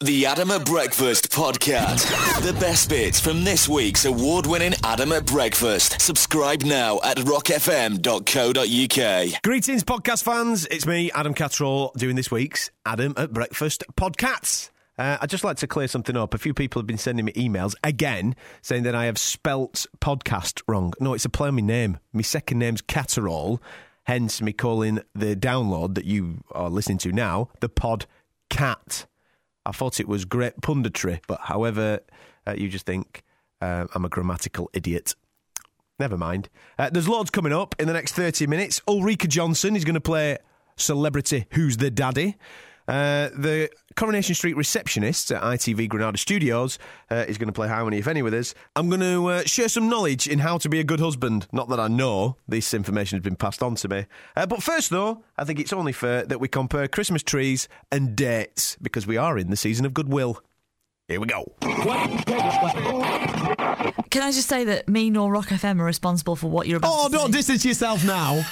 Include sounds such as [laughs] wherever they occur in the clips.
The Adam at Breakfast Podcast. The best bits from this week's award-winning Adam at Breakfast. Subscribe now at rockfm.co.uk. Greetings, podcast fans. It's me, Adam Catterall, doing this week's Adam at Breakfast podcast. Uh, I'd just like to clear something up. A few people have been sending me emails again saying that I have spelt podcast wrong. No, it's a play on my name. My second name's Catterall, hence me calling the download that you are listening to now the Pod Cat. I thought it was great punditry, but however, uh, you just think uh, I'm a grammatical idiot. Never mind. Uh, there's loads coming up in the next 30 minutes. Ulrika Johnson is going to play Celebrity Who's the Daddy. Uh, the Coronation Street receptionist at ITV Granada Studios uh, is going to play How Many If Any with us. I'm going to uh, share some knowledge in how to be a good husband. Not that I know, this information has been passed on to me. Uh, but first, though, I think it's only fair that we compare Christmas trees and dates because we are in the season of goodwill. Here we go. Can I just say that me nor Rock FM are responsible for what you're about Oh, don't say? distance yourself now.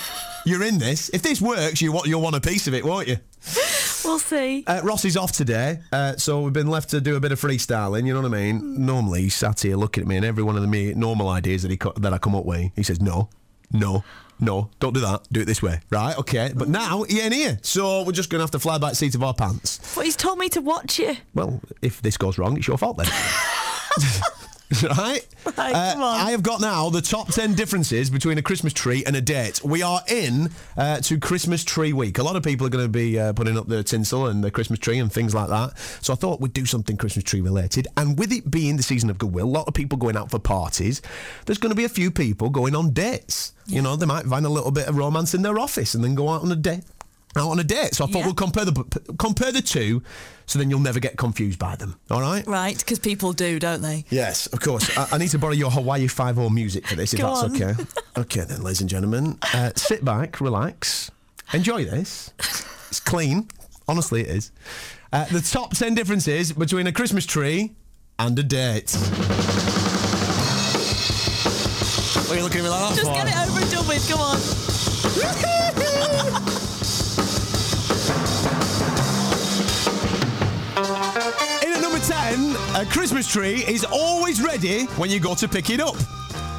You're in this. If this works, you you'll want a piece of it, won't you? [laughs] We'll see. Uh, Ross is off today, uh, so we've been left to do a bit of freestyling. You know what I mean? Normally, he's sat here looking at me, and every one of the me normal ideas that he co- that I come up with, he says, "No, no, no, don't do that. Do it this way, right? Okay." But now he ain't here, so we're just gonna have to fly back seat of our pants. But he's told me to watch you. Well, if this goes wrong, it's your fault then. [laughs] [laughs] [laughs] right? Right, come on. I have got now the top 10 differences between a Christmas tree and a date. We are in uh, to Christmas tree week. A lot of people are going to be uh, putting up the tinsel and the Christmas tree and things like that. So I thought we'd do something Christmas tree related. And with it being the season of goodwill, a lot of people going out for parties, there's going to be a few people going on dates. You know, they might find a little bit of romance in their office and then go out on a date. Out on a date, so I thought Yeah. we'll compare the compare the two, so then you'll never get confused by them. All right? Right, because people do, don't they? Yes, of course. I, I need to borrow your Hawaii Five O music for this, if Go that's on. okay. Okay, then, ladies and gentlemen, uh, sit back, relax, enjoy this. It's clean, honestly, it is. Uh, the top ten differences between a Christmas tree and a date. What are you looking at me like that Just for? get it over and done with. Come on. [laughs] [laughs] In at number 10, a Christmas tree is always ready when you go to pick it up.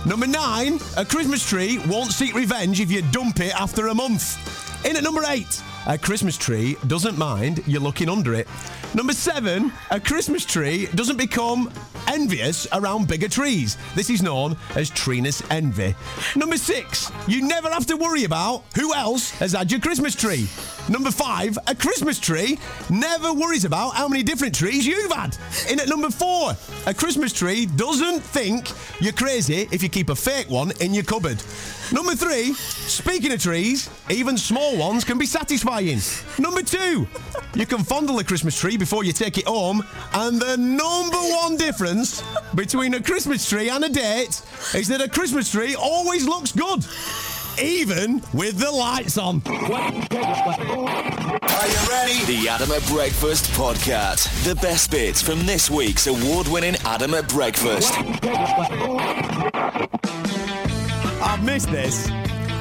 Number 9, a Christmas tree won't seek revenge if you dump it after a month. In at number 8, a Christmas tree doesn't mind you looking under it. Number 7, a Christmas tree doesn't become envious around bigger trees. This is known as treeness envy. Number 6, you never have to worry about who else has had your Christmas tree. Number 5, a Christmas tree never worries about how many different trees you've had. In at number 4, a Christmas tree doesn't think you're crazy if you keep a fake one in your cupboard. Number 3, speaking of trees, even small ones can be satisfying. Number 2, you can fondle a Christmas tree before you take it home. And the number one difference between a Christmas tree and a date is that a Christmas tree always looks good, even with the lights on. Are you ready? The Adam at Breakfast Podcast. The best bits from this week's award-winning Adam at Breakfast. I've missed this.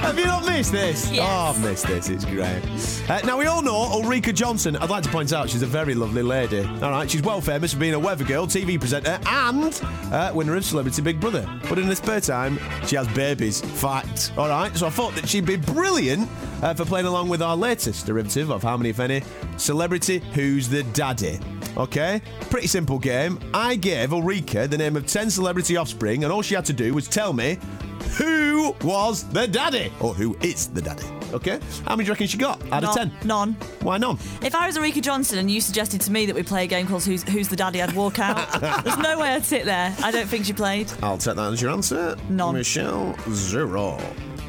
Have you not missed this? Yes. Oh, I've missed this. It's great. Uh, now, we all know Ulrika Johnson. I'd like to point out she's a very lovely lady. All right, she's well famous for being a weather girl, TV presenter, and uh, winner of Celebrity Big Brother. But in her spare time, she has babies. Fact. All right, so I thought that she'd be brilliant uh, for playing along with our latest derivative of How Many If Any Celebrity Who's the Daddy. Okay? Pretty simple game. I gave Ulrika the name of 10 celebrity offspring, and all she had to do was tell me who was the daddy or who is the daddy. Okay? How many do you reckon she got out of None. 10? None. Why none? If I was Enrica Johnson and you suggested to me that we play a game called Who's, Who's the Daddy, I'd walk out. [laughs] There's no way I'd sit there. I don't think she played. I'll take that as your answer. None. Michelle, zero.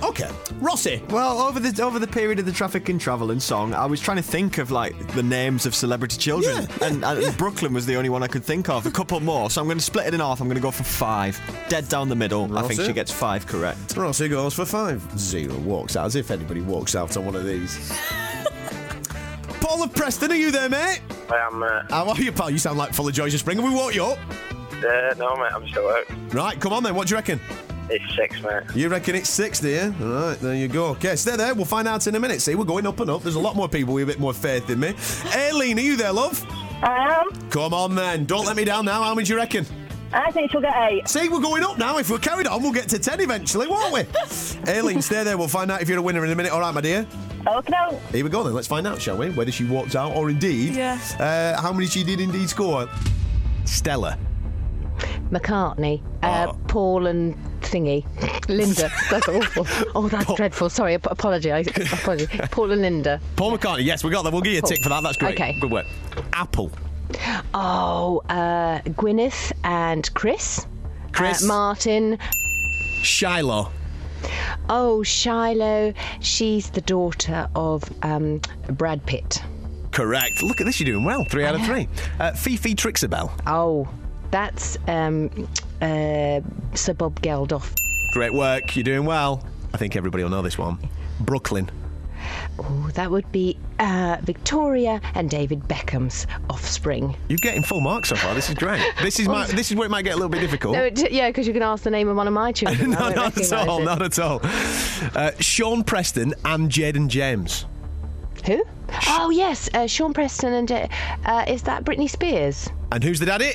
Okay. Rossi. Well, over the over the period of the traffic and travel and song, I was trying to think of like the names of celebrity children, Yeah, and, and Brooklyn was the only one I could think of. A couple more, so I'm going to split it in half. I'm going to go for five, dead down the middle. I think she gets five correct. Rossi goes for five. Zero walks out, as if anybody walks out on one of these. [laughs] Paul of Preston, are you there, mate? I am, uh, How are you, pal? You sound like full of joys of spring. Have we woke you up? uh, no, mate, I'm still out. Right, come on then. What do you reckon? It's six, mate. You reckon it's six, do you? All right, there you go. Okay, stay there. We'll find out in a minute. See, we're going up and up. There's a lot more people with a bit more faith in me. Aileen, are you there, love? I am. Come on then, don't let me down now. How many do you reckon? I think she'll get eight. See, we're going up now. If we're carried on, we'll get to 10 eventually, won't we? [laughs] Aileen, stay there. We'll find out if you're a winner in a minute. All right, my dear? Okay, no. Here we go then. Let's find out, shall we? Whether she walked out or indeed. Yeah. Uh, how many she did indeed score? Stella. McCartney, uh, Oh. Paul and Thingy, Linda. [laughs] That's awful. Oh, that's dreadful. Sorry, ap- apologise. Apology. [laughs] Paul and Linda. Paul McCartney. Yes, we got that. We'll give you a tick for that. That's great. Okay. Good work. Apple. Oh, uh, Gwyneth and Chris. Chris. Uh, Martin. Shiloh. Oh, Shiloh. She's the daughter of um, Brad Pitt. Correct. Look at this. You're doing well. Three out of three. Uh, Fifi Trixibelle. Oh, that's um, uh, Sir Bob Geldof. Great work. You're doing well. I think everybody will know this one. Brooklyn. Oh, that would be uh, Victoria and David Beckham's offspring. You're getting full marks so far. This is great. This is my. [laughs] This is where it might get a little bit difficult. No, it, yeah, because you can ask the name of one of my children. [laughs] No, won't at all. it. Not at all. Uh, Sean Preston and Jayden James. Who? Oh yes, uh, Sean Preston and uh, uh, is that Britney Spears? And who's the daddy?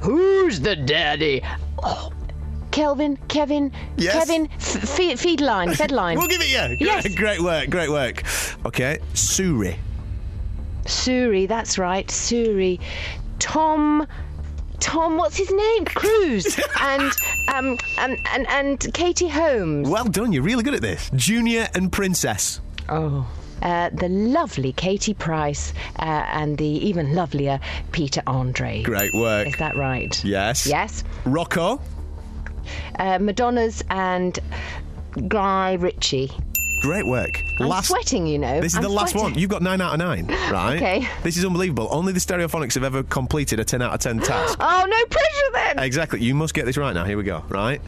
Who's the daddy? Oh, Kelvin, Kevin, Yes. Kevin, F- Fe- Feedline, Fedline, We'll give it you. Yes. Great, great work. Great work. Okay, Suri. Suri. That's right, Suri. Tom. Tom, what's his name? Cruise [laughs] and um and and, and Katie Holmes. Well done. You're really good at this. Junior and Princess. Oh. Uh, the lovely Katie Price uh, and the even lovelier Peter Andre. Great work. Is that right? Yes. Yes. Rocco. Uh, Madonna's and Guy Ritchie. Great work. I'm last. sweating, you know. This is I'm the last sweating. one. You've got nine out of nine, [laughs] right? Okay. This is unbelievable. Only the Stereophonics have ever completed a ten out of ten task. [gasps] Oh, no pressure then. exactly. You must get this right now. Here we go. Right.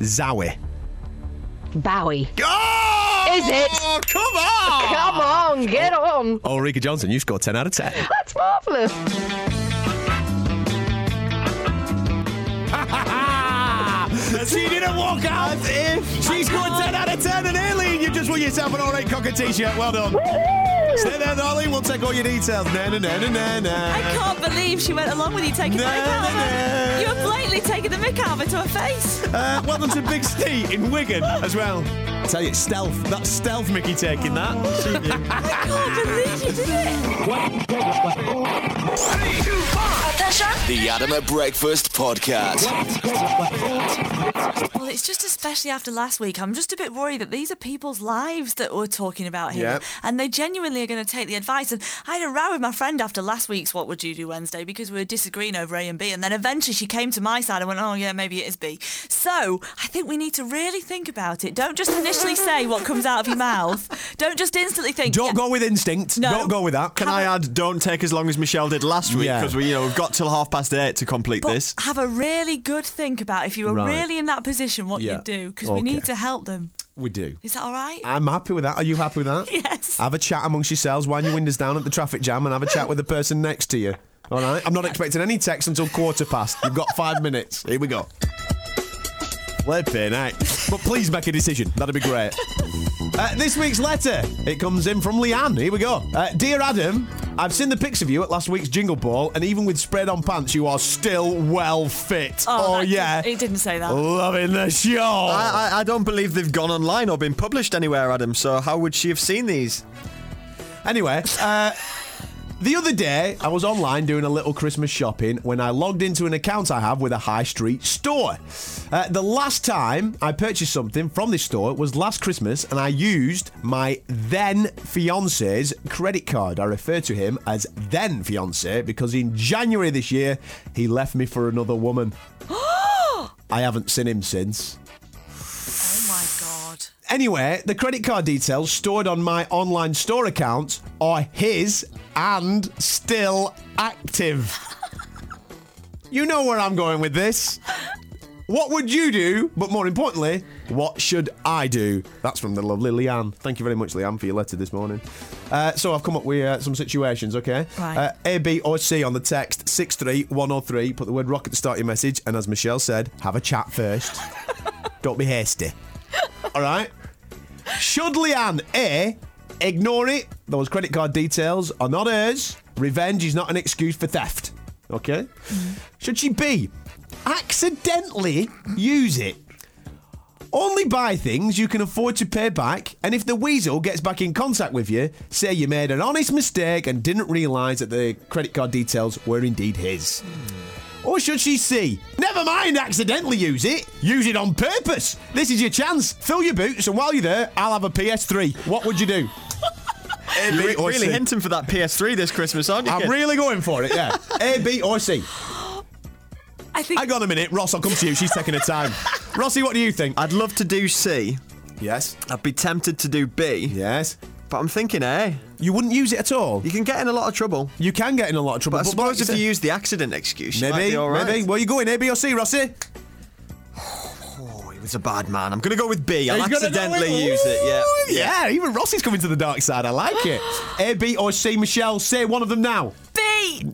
Zowie. Bowie. Oh! Is it? Come on! Come on, get on. Ulrika Johnson, you scored 10 out of 10. That's marvellous. [laughs] she didn't walk out. If she scored 10 out of 10. And Aileen, you just won yourself an all right cocker t shirt. Well done. Stay there, darling. We'll take all your details. Na, na, na, na, na, na. I can't believe she went along with you taking the No, mick out of no, no. her. You were blatantly taking the mick out of her to her face. Uh, well done to Big Steve in Wigan as well. I tell you, it's stealth. That's stealth, Mickey, taking that. I can't believe you did it. The Adam at Breakfast Podcast. Well, it's just especially after last week. I'm just a bit worried that these are people's lives that we're talking about here. Yep. And they genuinely are going to take the advice. And I had a row with my friend after last week's What Would You Do Wednesday because we were disagreeing over A and B. And then eventually she came to my side and went, oh, yeah, maybe it is B. So I think we need to really think about it. Don't just initially say what comes out of your mouth. Don't just instantly think. Don't "Yeah, go with instinct. No. Don't go with that. Can I add? Don't take as long as Michelle did last week Yeah. because we, you know, we've got till half past eight to complete But this. have a really good think about if you were Right. really in that position, what Yeah. you'd do, because Okay. we need to help them. We do. Is that all right? I'm happy with that. Are you happy with that? [laughs] Yes. Have a chat amongst yourselves, wind your windows down at the traffic jam, and have a chat with the person next to you. All right? I'm not expecting any text until quarter past. You've got five minutes. Here we go. Flipping out. But please make a decision. That'd be great. Uh, this week's letter. It comes in from Leanne. Here we go. Uh, Dear Adam, I've seen the pics of you at last week's Jingle Ball, and even with spread on pants, you are still well fit. Oh, that- yeah. He didn't say that. Loving the show. I, I, I don't believe they've gone online or been published anywhere, Adam. So how would she have seen these? Anyway, uh, the other day I was online doing a little Christmas shopping when I logged into an account I have with a high street store. Uh, the last time I purchased something from this store was last Christmas, and I used my then fiance's credit card. I refer to him as then fiance because in January this year he left me for another woman. [gasps] I haven't seen him since. Oh my god. Anyway, the credit card details stored on my online store account are his and still active. [laughs] you know where I'm going with this. What would you do? But more importantly, what should I do? That's from the lovely Leanne. Thank you very much, Leanne, for your letter this morning. Uh, so I've come up with uh, some situations, okay? Right. Uh, A, B, or C on the text 63103. Put the word rock at the start of your message. And as Michelle said, have a chat first. [laughs] Don't be hasty. [laughs] All right. Should Leanne A ignore it? Those credit card details are not hers, Revenge is not an excuse for theft. Okay? Should she B, accidentally use it? Only buy things you can afford to pay back, and if the weasel gets back in contact with you, say you made an honest mistake and didn't realise that the credit card details were indeed his. Or should she see? Never mind, accidentally use it. Use it on purpose. This is your chance. Fill your boots, and while you're there, I'll have a PS3. What would you do? [laughs] A, B, Re- or really C? hinting for that PS3 this Christmas, aren't you? I'm kid? really going for it, yeah. [laughs] A, B, or C. I think Hang on a minute, Ross, I'll come to you. She's taking her time. [laughs] Rossi, what do you think? I'd love to do C. Yes. I'd be tempted to do B, Yes. But I'm thinking A. You wouldn't use it at all. You can get in a lot of trouble. You can get in a lot of trouble. But I suppose like if you you use the accident excuse, you might maybe, be all right. maybe. Where you going, A, B, or C, Rossi? Oh, he was a bad man. I'm going to go with B. I'll He's gonna accidentally with- use it, Ooh, yeah. yeah. even Rossi's coming to the dark side. I like it. [gasps] A, B, or C, Michelle. Say one of them now. B.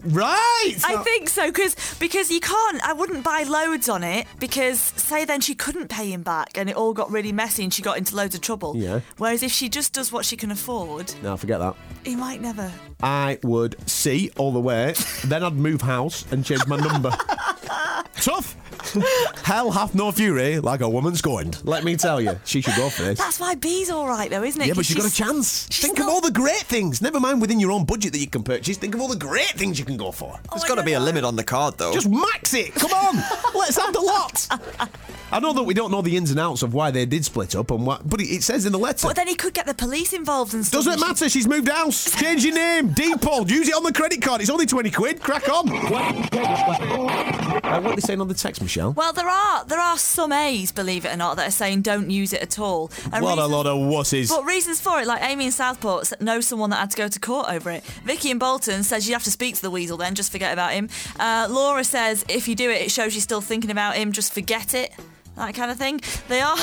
Right. I think so because because you can't. I wouldn't buy loads on it because say then she couldn't pay him back and it all got really messy and she got into loads of trouble. Yeah. Whereas if she just does what she can afford, No, forget that. he might never. I would see all the way. then I'd move house and change my number. [laughs] Tough. [laughs] Hell hath no fury like a woman scorned. Let me tell you, she should go [laughs] for this. That's why B's all right though, isn't it? Yeah, but she's got a chance. she's Think of not- all the great things. Never mind within your own budget that you can purchase. Think of all the great things you can go for. Oh, There's I got to don't be a know. limit on the card, though. Just max it. Come on. [laughs] Let's have the lot. I know that we don't know the ins and outs of why they did split up and what, but it it says in the letter. But then he could get the police involved and stuff. Doesn't and she- matter. She's moved house. Change your name. Depol. Use it on the credit card. It's only 20 quid. Crack on. What are they saying on the text, Michelle? Well, there are there are some A's, believe it or not, that are saying don't use it at all. And What a lot of wusses. But reasons for it, like Amy in Southport knows someone that had to go to court over it. Vicky in Bolton says you have to speak to the weasel then, just forget about him. Uh, Laura says if you do it, it shows you're still thinking about him, just forget it. That kind of thing. They are. [laughs]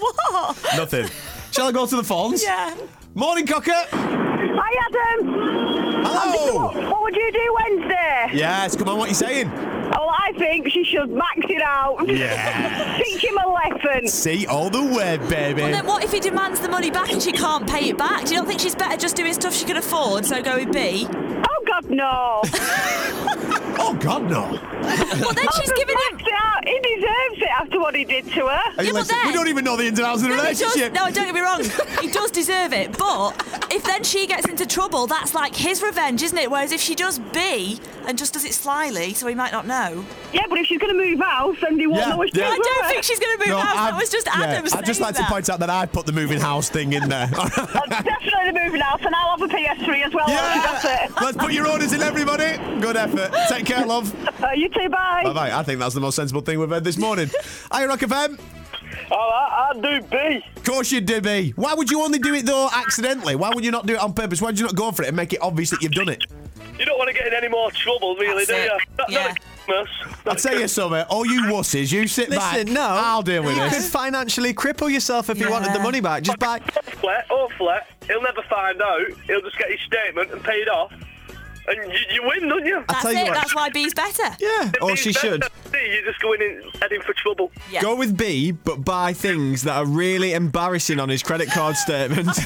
what? Nothing. Shall I go to the phones? Yeah. Morning, Cocker. Hi, Adam. Hello. What would you do Wednesday? Yes, come on, what are you saying? Oh, I think she should max it out. Yeah. [laughs] Teach him a lesson. See all the way, baby. Well, then what if he demands the money back and she can't pay it back? Do you not think she's better just doing stuff she can afford, so go with B? Oh, God, no. [laughs] oh, God, no. Well, then she's giving him. It out. He deserves it after what he did to her. Hey, Yeah, but listen, we don't even know the ins and outs of the No, he does, relationship. no, don't get me wrong. He does deserve it. But if then she gets into trouble, that's like his revenge, isn't it? Whereas if she does B and just does it slyly, so he might not know. Yeah, but if she's going to move house, then they won't Yeah, know which yeah. I don't think she's going to move No, out. I've- That was just yeah, Adam I'd just saying like that. to point out that I put the moving house thing in there. [laughs] I'm definitely moving house, and I'll have a PS3 as well. That's yeah! it. Let's put your orders in, everybody. Good effort. Take care, love. Uh, [laughs] you too, bye. Bye bye. I think that's the most sensible thing we've heard this morning. [laughs] Hi, Rock FM. Oh, I, I'd do B. Of course you do, B. Why would you only do it though accidentally? Why would you not do it on purpose? Why would you not go for it and make it obvious that you've done it? You don't want to get in any more trouble, really, That's do it. you? Not, Yeah. not at Christmas. I'll tell you something. All you wusses, you sit back. Listen, no. I'll deal with you this. could financially cripple yourself if you wanted the Yeah. money back. Just buy. Hopefully, hopefully, he'll never find out. He'll just get his statement and pay it off. And you, you win, don't you? That's tell you it. what. That's why B's better. Yeah, or oh, He's she should. than me, You're just going in, heading for trouble. Yeah. Go with B, but buy things that are really embarrassing on his credit card statement. [laughs]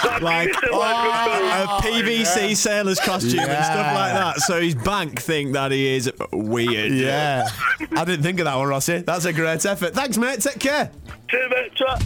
[laughs] like It's oh, a oh, a PVC sailor's costume and stuff like that. So his bank think that he is weird. Yeah. I didn't think of that one, Rossi. That's a great effort. Thanks, mate. Take care. Two minutes, chat.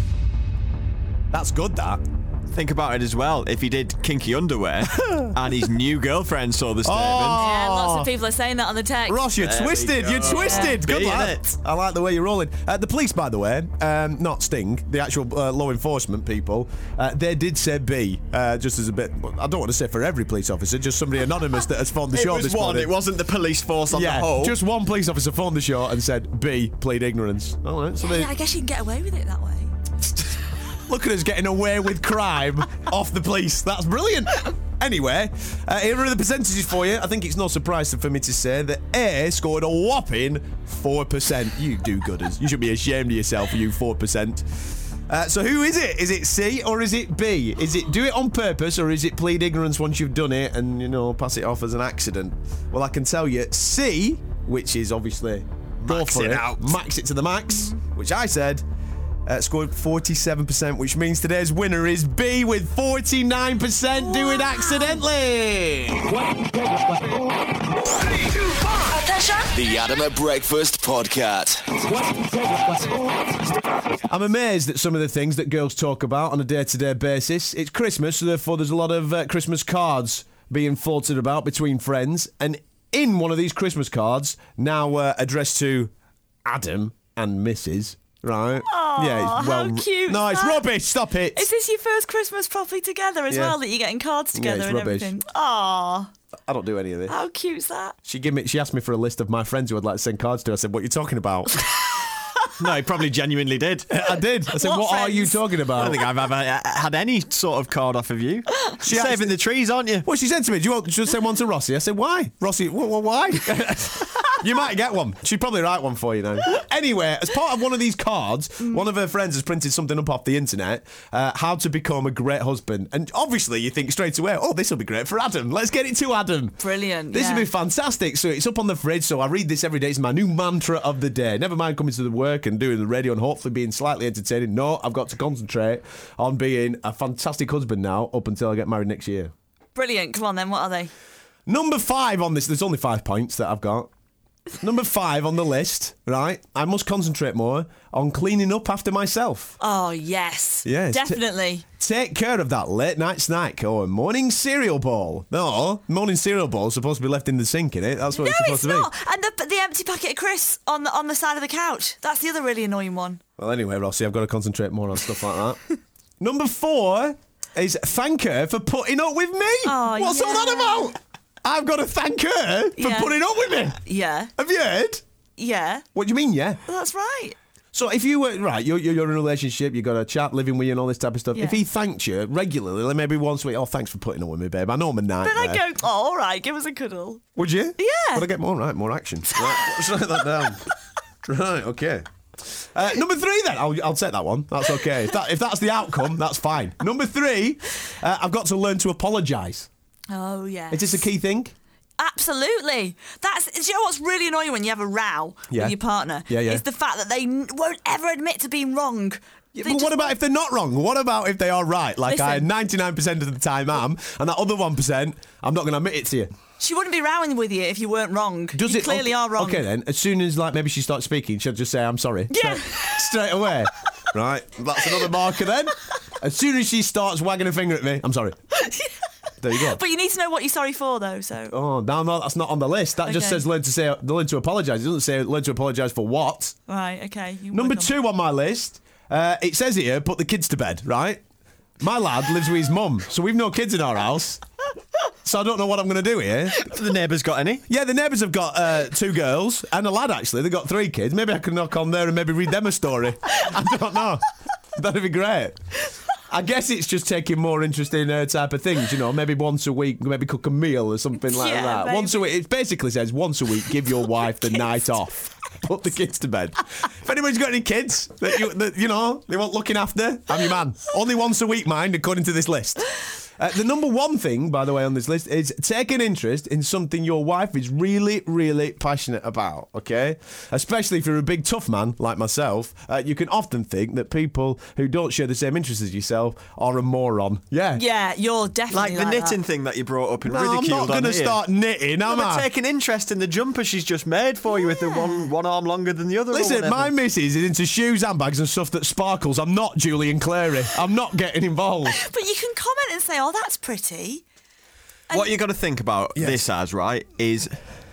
That's good, that. Think about it as well. If he did kinky underwear [laughs] and his new girlfriend saw the statement. Yeah, lots of people are saying that on the text. Ross, you're There we twisted. go. You're twisted. Good Be lad. it. I like the way you're rolling. Uh, the police, by the way, um, not Sting, the actual uh, law enforcement people, uh, they did say B, uh, just as a bit. I don't want to say for every police officer, just somebody anonymous that has phoned the It show was this one. morning. It wasn't the police force on yeah, the whole. just one police officer phoned the show and said B, plead ignorance. All right, so they, Yeah, I guess you can get away with it that way. Look at us getting away with crime [laughs] off the police. That's brilliant. Anyway, uh, here are the percentages for you. I think it's no surprise for me to say that A scored a whopping 4%. You do gooders. You should be ashamed of yourself, you 4%. Uh, so who is it? Is it C or is it B? Is it do it on purpose or is it plead ignorance once you've done it and, you know, pass it off as an accident? Well, I can tell you C, which is obviously go Max for it it, out. max it to the max, which I said uh, scored 47%, which means today's winner is B with 49% do it accidentally. Attention. The Adam at Breakfast Podcast. I'm amazed at some of the things that girls talk about on a day to day basis. It's Christmas, so therefore there's a lot of uh, Christmas cards being floated about between friends. And in one of these Christmas cards, now uh, addressed to Adam and Mrs. Right? Aw, how cute No, is it's that? rubbish. Stop it. Is this your first Christmas properly together as Yeah. well? That you're getting cards Yeah, together it's and rubbish. everything. Aw, I don't do any of this. how cute's that? She gave me. She asked me for a list of my friends who I'd like to send cards to. I said, "What are you talking about?" [laughs] No, he probably genuinely did. [laughs] I did. I said, What "What, are you friends? talking I about?" don't think I've ever uh, had any sort of card off of you. [laughs] She's Saving actually- the trees, aren't you? Well, she said to me, "Do you want to send one to Rossi?" I said, "Why, Rossi? Wh- wh- why?" You might get one. She'd probably write one for you now. Anyway, as part of one of these cards, one of her friends has printed something up off the internet: uh, how to become a great husband. And obviously, you think straight away, "Oh, this will be great for Adam. Let's get it to Adam." Brilliant, This yeah. will be fantastic. So it's up on the fridge. So I read this every day. It's my new mantra of the day. Never mind coming to the work and doing the radio and hopefully being slightly entertaining. No, I've got to concentrate on being a fantastic husband now up until I get married next year. Brilliant. Come on then. What are they? Number five on this, there's only five points that I've got. Number five on the list, right? I must concentrate more on cleaning up after myself. Oh yes. Yes. Definitely. Take care of that late night snack or morning cereal bowl. No, morning cereal bowl is supposed to be left in the sink, in it. That's what No, it's supposed it's to not. And the, the empty packet of crisps on the on the side of the couch. That's the other really annoying one. Well, anyway, Rossi, I've got to concentrate more on stuff like that. [laughs] Number four is thank her for putting up with me. Oh, What's all that about? I've got to thank her for Yeah. putting up with me. Yeah. Have you heard? Yeah. What do you mean, yeah? That's right. So if you were right, you're, you're, in a relationship, you've got a chap living with you and all this type of stuff. Yeah. If he thanked you regularly, like maybe once a week, oh, thanks for putting up with me, babe. I know I'm a But nightmare. I go, oh, all right, give us a cuddle. Would you? Yeah. Would I get more? Right, more action. [laughs] Right, let's write that down. right, okay. Uh, number three, then I'll, I'll take that one. That's okay. If, that, if that's the outcome, that's fine. Number three, uh, I've got to learn to apologise. Oh yeah. Is this a key thing? Absolutely. That's. Do you know what's really annoying when you have a row Yeah. with your partner? Yeah, yeah. Is the fact that they won't ever admit to being wrong. They but what about if they're not wrong? What about if they are right? Like I Listen. 99% of the time am, and that other 1%, I'm not going to admit it to you. She wouldn't be rowing with you if you weren't wrong. Does you it clearly okay, are wrong. Okay, then. As soon as like maybe she starts speaking, she'll just say, "I'm sorry." Yeah. Straight, straight away. [laughs] right. That's another marker then. As soon as she starts wagging a finger at me, I'm sorry. [laughs] There you go. But you need to know what you're sorry for, though. So Oh no, no, that's not on the list. That just Okay. says learn to say learn to apologise. It doesn't say learn to apologise for what. right, okay. You Number work on- two on my list, uh, it says here, put the kids to bed. Right. My lad lives with his mum, so we've no kids in our house. So I don't know what I'm going to do here. [laughs] The neighbours got any? Yeah, the neighbours have got uh, two girls and a lad, actually. They've got three kids. Maybe I could knock on there and maybe read them a story. [laughs] I don't know. That'd be great. I guess it's just taking more interest in her type of things, you know. Maybe once a week, maybe cook a meal or something like Yeah, that. maybe. Once a week, it basically says once a week, give your wife the night off. Put the kids to bed. If anyone's got any kids that you, that, you know, they want looking after, I'm your man. Only once a week, mind, according to this list. Uh, the number one thing, by the way, on this list is take an interest in something your wife is really, really passionate about, okay? Especially if you're a big tough man like myself, uh, you can often think that people who don't share the same interests as yourself are a moron. Yeah. Yeah, you're definitely Like the knitting that. thing that you brought up and No, I'm ridiculed not going to start knitting, No, am but I? take an interest in the jumper she's just made for you with the one one arm longer than the other. Listen, whatever. my missus is into shoes, handbags, and stuff that sparkles. I'm not Julian Clary. I'm not getting involved. [laughs] But you can comment and say, "Oh, that's pretty." What you got to think about Yes. this as right is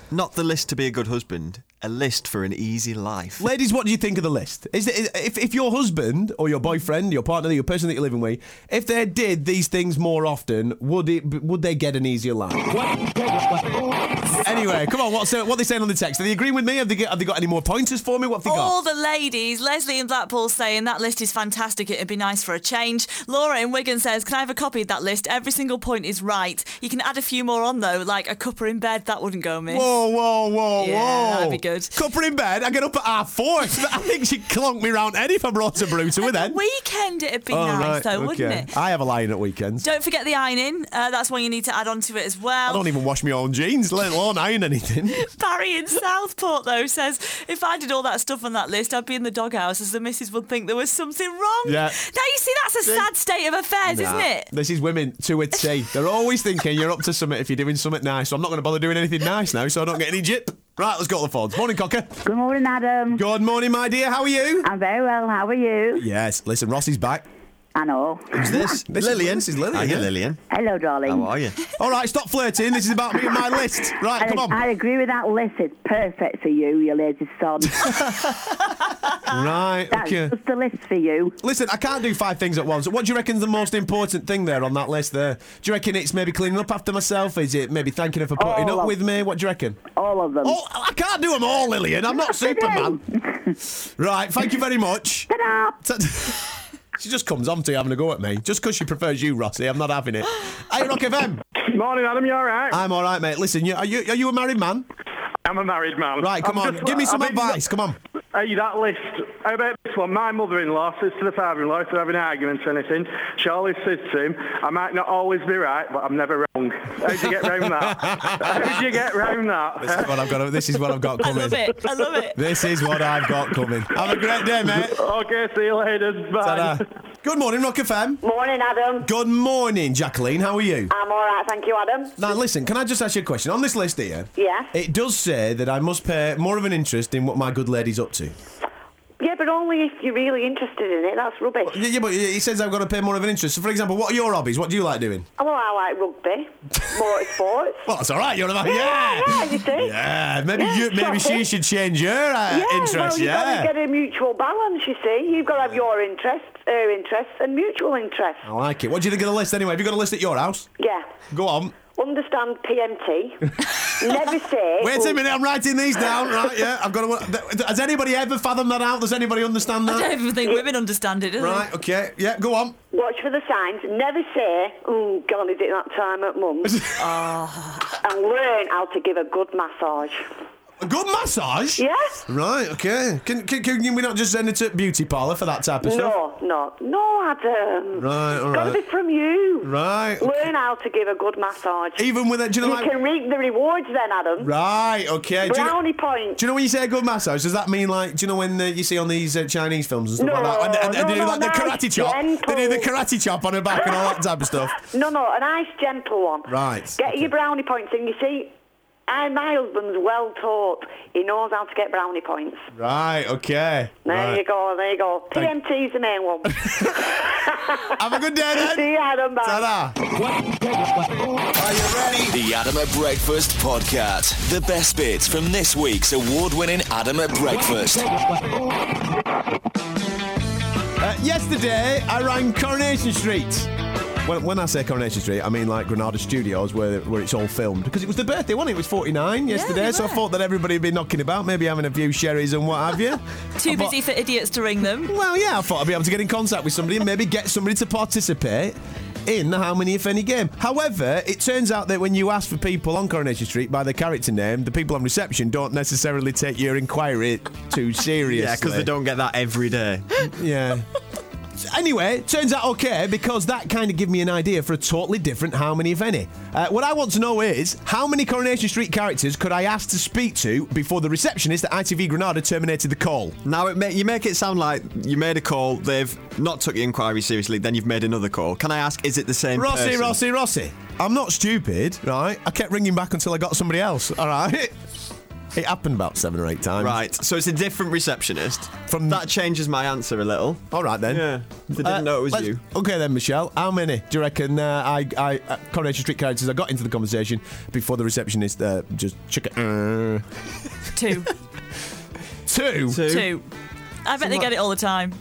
not the list to be a good husband, a list for an easy life. Ladies, what do you think of the list? Is it, if, if your husband or your boyfriend, your partner, your person that you're living with, if they did these things more often, would it would they get an easier life? Anyway, come on, what's the, what are they saying on the text? Are they agreeing with me? Have they, get, have they got any more pointers for me? What have they All got? the ladies, Leslie in Blackpool saying that list is fantastic. It'd be nice for a change. Laura in Wigan says, "Can I have a copy of that list? Every single point is right. You can add a few more on though, like a cuppa in bed. That wouldn't go miss. Whoa, whoa, whoa, Yeah, whoa! that'd be good. Cup her in bed. I get up at half four. [laughs] I think she'd clonk me round Eddie if I brought her brew to her then. Weekend it'd be Oh, nice right, though, wouldn't it? I have a line at weekends. Don't forget the ironing. Uh, that's one you need to add on to it as well. I don't even wash my own jeans, let alone iron anything. [laughs] Barry in Southport, though, says if I did all that stuff on that list, I'd be in the doghouse as the missus would think there was something wrong. Yeah. Now, you see, that's a sad state of affairs, isn't it? This is women to a T. They're always thinking you're up to something if you're doing something nice. So I'm not going to bother doing anything nice now, so I don't get any jip. Right, let's go to the phones. Morning, Cocker. Good morning, Adam. Good morning, my dear. How are you? I'm very well. How are you? Yes. Listen, Rossi's back. I know. Who's this? [laughs] This is- Lillian. this is Lillian, Hiya, yeah. Lillian. Hello, darling. How are you? All right, stop flirting. This is about me and my list. Right, I, come on. I agree with that list. It's perfect for you, you lazy son. [laughs] Right, That's okay. just the list for you. Listen, I can't do five things at once. What do you reckon's the most important thing there on that list there? Do you reckon it's maybe cleaning up after myself? Is it maybe thanking her for putting All up of- with me? What do you reckon? All of them. Oh, I can't do them all, Lillian. I'm not [laughs] Superman. right, thank you very much. Ta-da! She just comes on to you having a go at me. Just because she prefers you, Rossi. I'm not having it. Hey, Rock FM. Morning, Adam. You all right? I'm all right, mate. Listen, you, are, you, are you a married man? I'm a married man. Right, come I'm on. just- Give me some I mean, advice. Come on. Hey, that list. How about this one? My mother-in-law says to the father-in-law if they're having arguments or anything, she always says to him, I might not always be right, but I'm never wrong. How'd you get round that? [laughs] How'd you get round that? This is what I've got. This is what I've got coming. I coming. love it. I love it. This is what I've got coming. Have a great day, mate. okay, see you later. Bye. Ta-da. Good morning, Rock FM. Morning, Adam. Good morning, Jacqueline. How are you? I'm all right, thank you, Adam. Now, listen, can I just ask you a question? On this list here, Yeah. it does say that I must pay more of an interest in what my good lady's up to. Yeah, but only if you're really interested in it. That's rubbish. Yeah, yeah, but he says I've got to pay more of an interest. So, for example, what are your hobbies? What do you like doing? Oh, well, I like rugby, motorsports. [laughs] Well, that's all right. You're about Yeah, yeah. yeah, you see. Yeah, maybe Yeah, you, maybe she shopping. should change her uh, Yeah, interest. well, you've got to get a mutual balance, you see. You've got to have your interests, her interests, and mutual interests. I like it. What do you think of the list anyway? Have you got a list at your house? Yeah. Go on. Understand PMT. [laughs] Never say. Wait a oh, minute, I'm writing these down. Right, yeah, I've got to. Has anybody ever fathomed that out? Does anybody understand that? I that? don't even think women understand it, do they? Right, okay, yeah, go on. Watch for the signs. Never say, oh, God, is it that time at mum's? [laughs] Ah. And learn how to give a good massage. A good massage? Yes? Right, okay. Can, can, can we not just send it to beauty parlour for that type of stuff? No, no, no, Adam. Right, all It's got to be from you. Right. Learn how to give a good massage. Even with it, do you know you like. can reap the rewards then, Adam. Right, okay. Do you, know, Brownie points. do you know when you say a good massage? Does that mean like? Do you know when uh, you see on these uh, Chinese films and stuff No, like that? And, and, and they do no, like the nice, karate chop. They do the gentle. karate chop on her back and all that type of stuff. [laughs] No, no, a nice gentle one. Right, Get okay. your brownie points, and you see, I, my husband's well taught. He knows how to get brownie points. Right, okay. There right. you go, there you go. Thank- PMT's the main one. [laughs] Have a good day then. See you, Adam. Bye. Ta-da. Are you ready? The Adam at Breakfast Podcast. The best bits from this week's award-winning Adam at Breakfast. Uh, yesterday, I rang Coronation Street. When, when I say Coronation Street, I mean like Granada Studios, where where it's all filmed. Because it was the birthday, wasn't it? It was 49 yesterday, we so I thought that everybody would be knocking about, maybe having a few sherries and what have you. [laughs] Too I thought- busy for idiots to ring them. Well, yeah, I thought I'd be able to get in contact with somebody and maybe get somebody to participate in the How Many If Any game. However, it turns out that when you ask for people on Coronation Street by their character name, the people on reception don't necessarily take your inquiry too [laughs] seriously. Yeah, because they don't get that every day. Yeah. [laughs] Anyway, turns out okay because that kind of gave me an idea for a totally different how many, if any. Uh, what I want to know is how many Coronation Street characters could I ask to speak to before the receptionist at ITV Granada terminated the call? Now it ma- you make it sound like you made a call, they've not took your inquiry seriously, then you've made another call. Can I ask, is it the same Rossi, person? Rossi, Rossi. I'm not stupid, right? I kept ringing back until I got somebody else, all right? It happened about seven or eight times. Right, so it's a different receptionist. From- that changes my answer a little. All right then. Yeah, they didn't Uh, know it was you. Okay then, Michelle. How many do you reckon uh, I, I uh, Coronation Street characters I got into the conversation before the receptionist uh, just chuck it? Uh, Two. [laughs] two. Two. Two. I bet they get it all the time.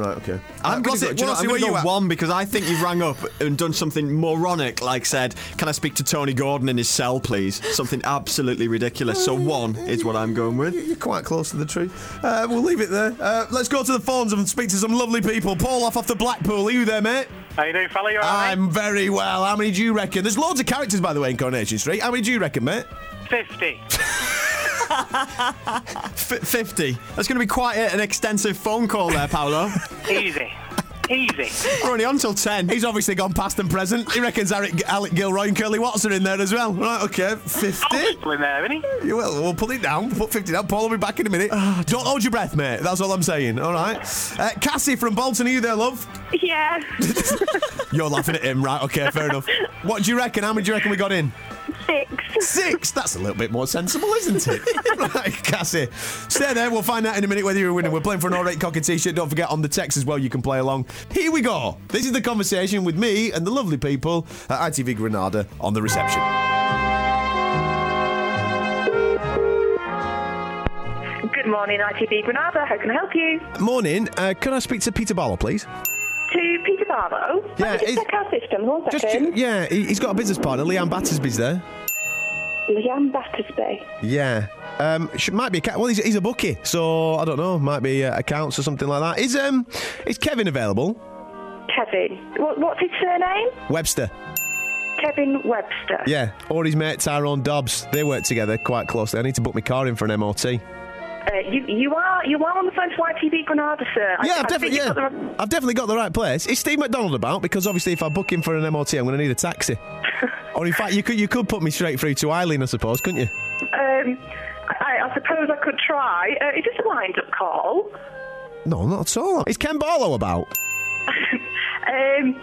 Right. Okay. I'm Uh, going to go, do you know, I'm gonna go one because I think you've rang up and done something moronic, like said, "Can I speak to Tony Gordon in his cell, please?" Something absolutely ridiculous. So one is what I'm going with. You're quite close to the truth. Uh, we'll leave it there. Uh, let's go to the phones and speak to some lovely people. Paul off off the Blackpool. Are you there, mate? How you doing, fella? You alright? I'm very well. How many do you reckon? There's loads of characters, by the way, in Coronation Street. How many do you reckon, mate? 50. [laughs] F- 50. That's going to be quite a- an extensive phone call there, Paolo. Easy. Easy. We're only on till 10. He's obviously gone past and present. He reckons Alec, Alec Gilroy and Curly Watts are in there as well. Right, okay. 50. Still in there, isn't he? You will. We'll put it down. Put 50 down. Paul will be back in a minute. Don't hold your breath, mate. That's all I'm saying. All right. Uh, Cassie from Bolton, are you there, love? Yeah. [laughs] You're laughing at him, right? Okay, fair enough. What do you reckon? How many do you reckon we got in? Six. Six. That's a little bit more sensible, isn't it? [laughs] right, Cassie. Stay there. We'll find out in a minute whether you're a winner. We're playing for an all right cocky t-shirt. Don't forget on the text as well. You can play along. Here we go. This is the conversation with me and the lovely people at ITV Granada on the reception. Good morning, ITV Granada. How can I help you? Morning. Uh, can I speak to Peter Barlow, please? To Peter Barlow. Yeah, Let me it's- just check our system. One Just second. yeah, he- he's got a business partner. Leanne Battersby's there. Leanne Battersby. Yeah. Um, sh- might be a well. He's, he's a bookie, so I don't know. Might be uh, accounts or something like that. Is um, is Kevin available? Kevin. What, what's his surname? Webster. Kevin Webster. Yeah. Or his mate Tyrone Dobbs. They work together quite closely. I need to book my car in for an MOT. Uh, you, you are you are on the phone to ITV Granada, sir. I- Yeah, I've definitely, yeah, the right- I've definitely got the right place. Is Steve McDonald about? Because obviously, if I book him for an MOT, I'm going to need a taxi. Or in fact, you could you could put me straight through to Eileen, I suppose, couldn't you? Um, I, I suppose I could try. Uh, is this a wind-up call? No, not at all. Is Ken Barlow about? [laughs] Um,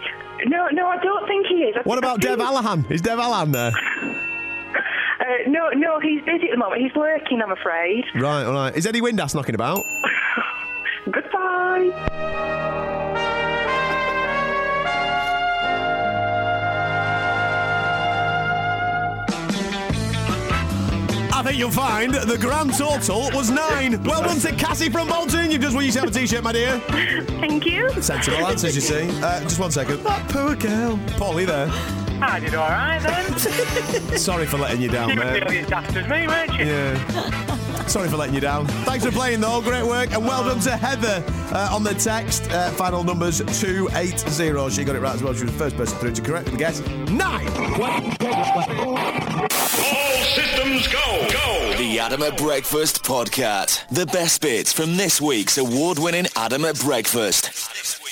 no, no, I don't think he is. I What think- I about Dev think- Allahan? Is Dev Alahan there? [laughs] Uh, no, no, he's busy at the moment. He's working, I'm afraid. Right, all right. Is Eddie Windass knocking about? [laughs] Goodbye. Think you'll find the grand total was nine. Well done to Cassie from Bolton. You've just won yourself a t-shirt, my dear. Thank you. Sensible answers, you see. Uh, just one second. That poor girl. Polly there. I did all right then. [laughs] Sorry for letting you down, you were mate. nearly as daft as me, weren't you? Yeah. Sorry for letting you down. Thanks for playing, though. Great work. And well done to Heather uh, on the text. Uh, final numbers 280. She got it right as well. She was the first person through to correctly guess. Nine. All systems go. Go. The Adam at Breakfast podcast. The best bits from this week's award-winning Adam at Breakfast.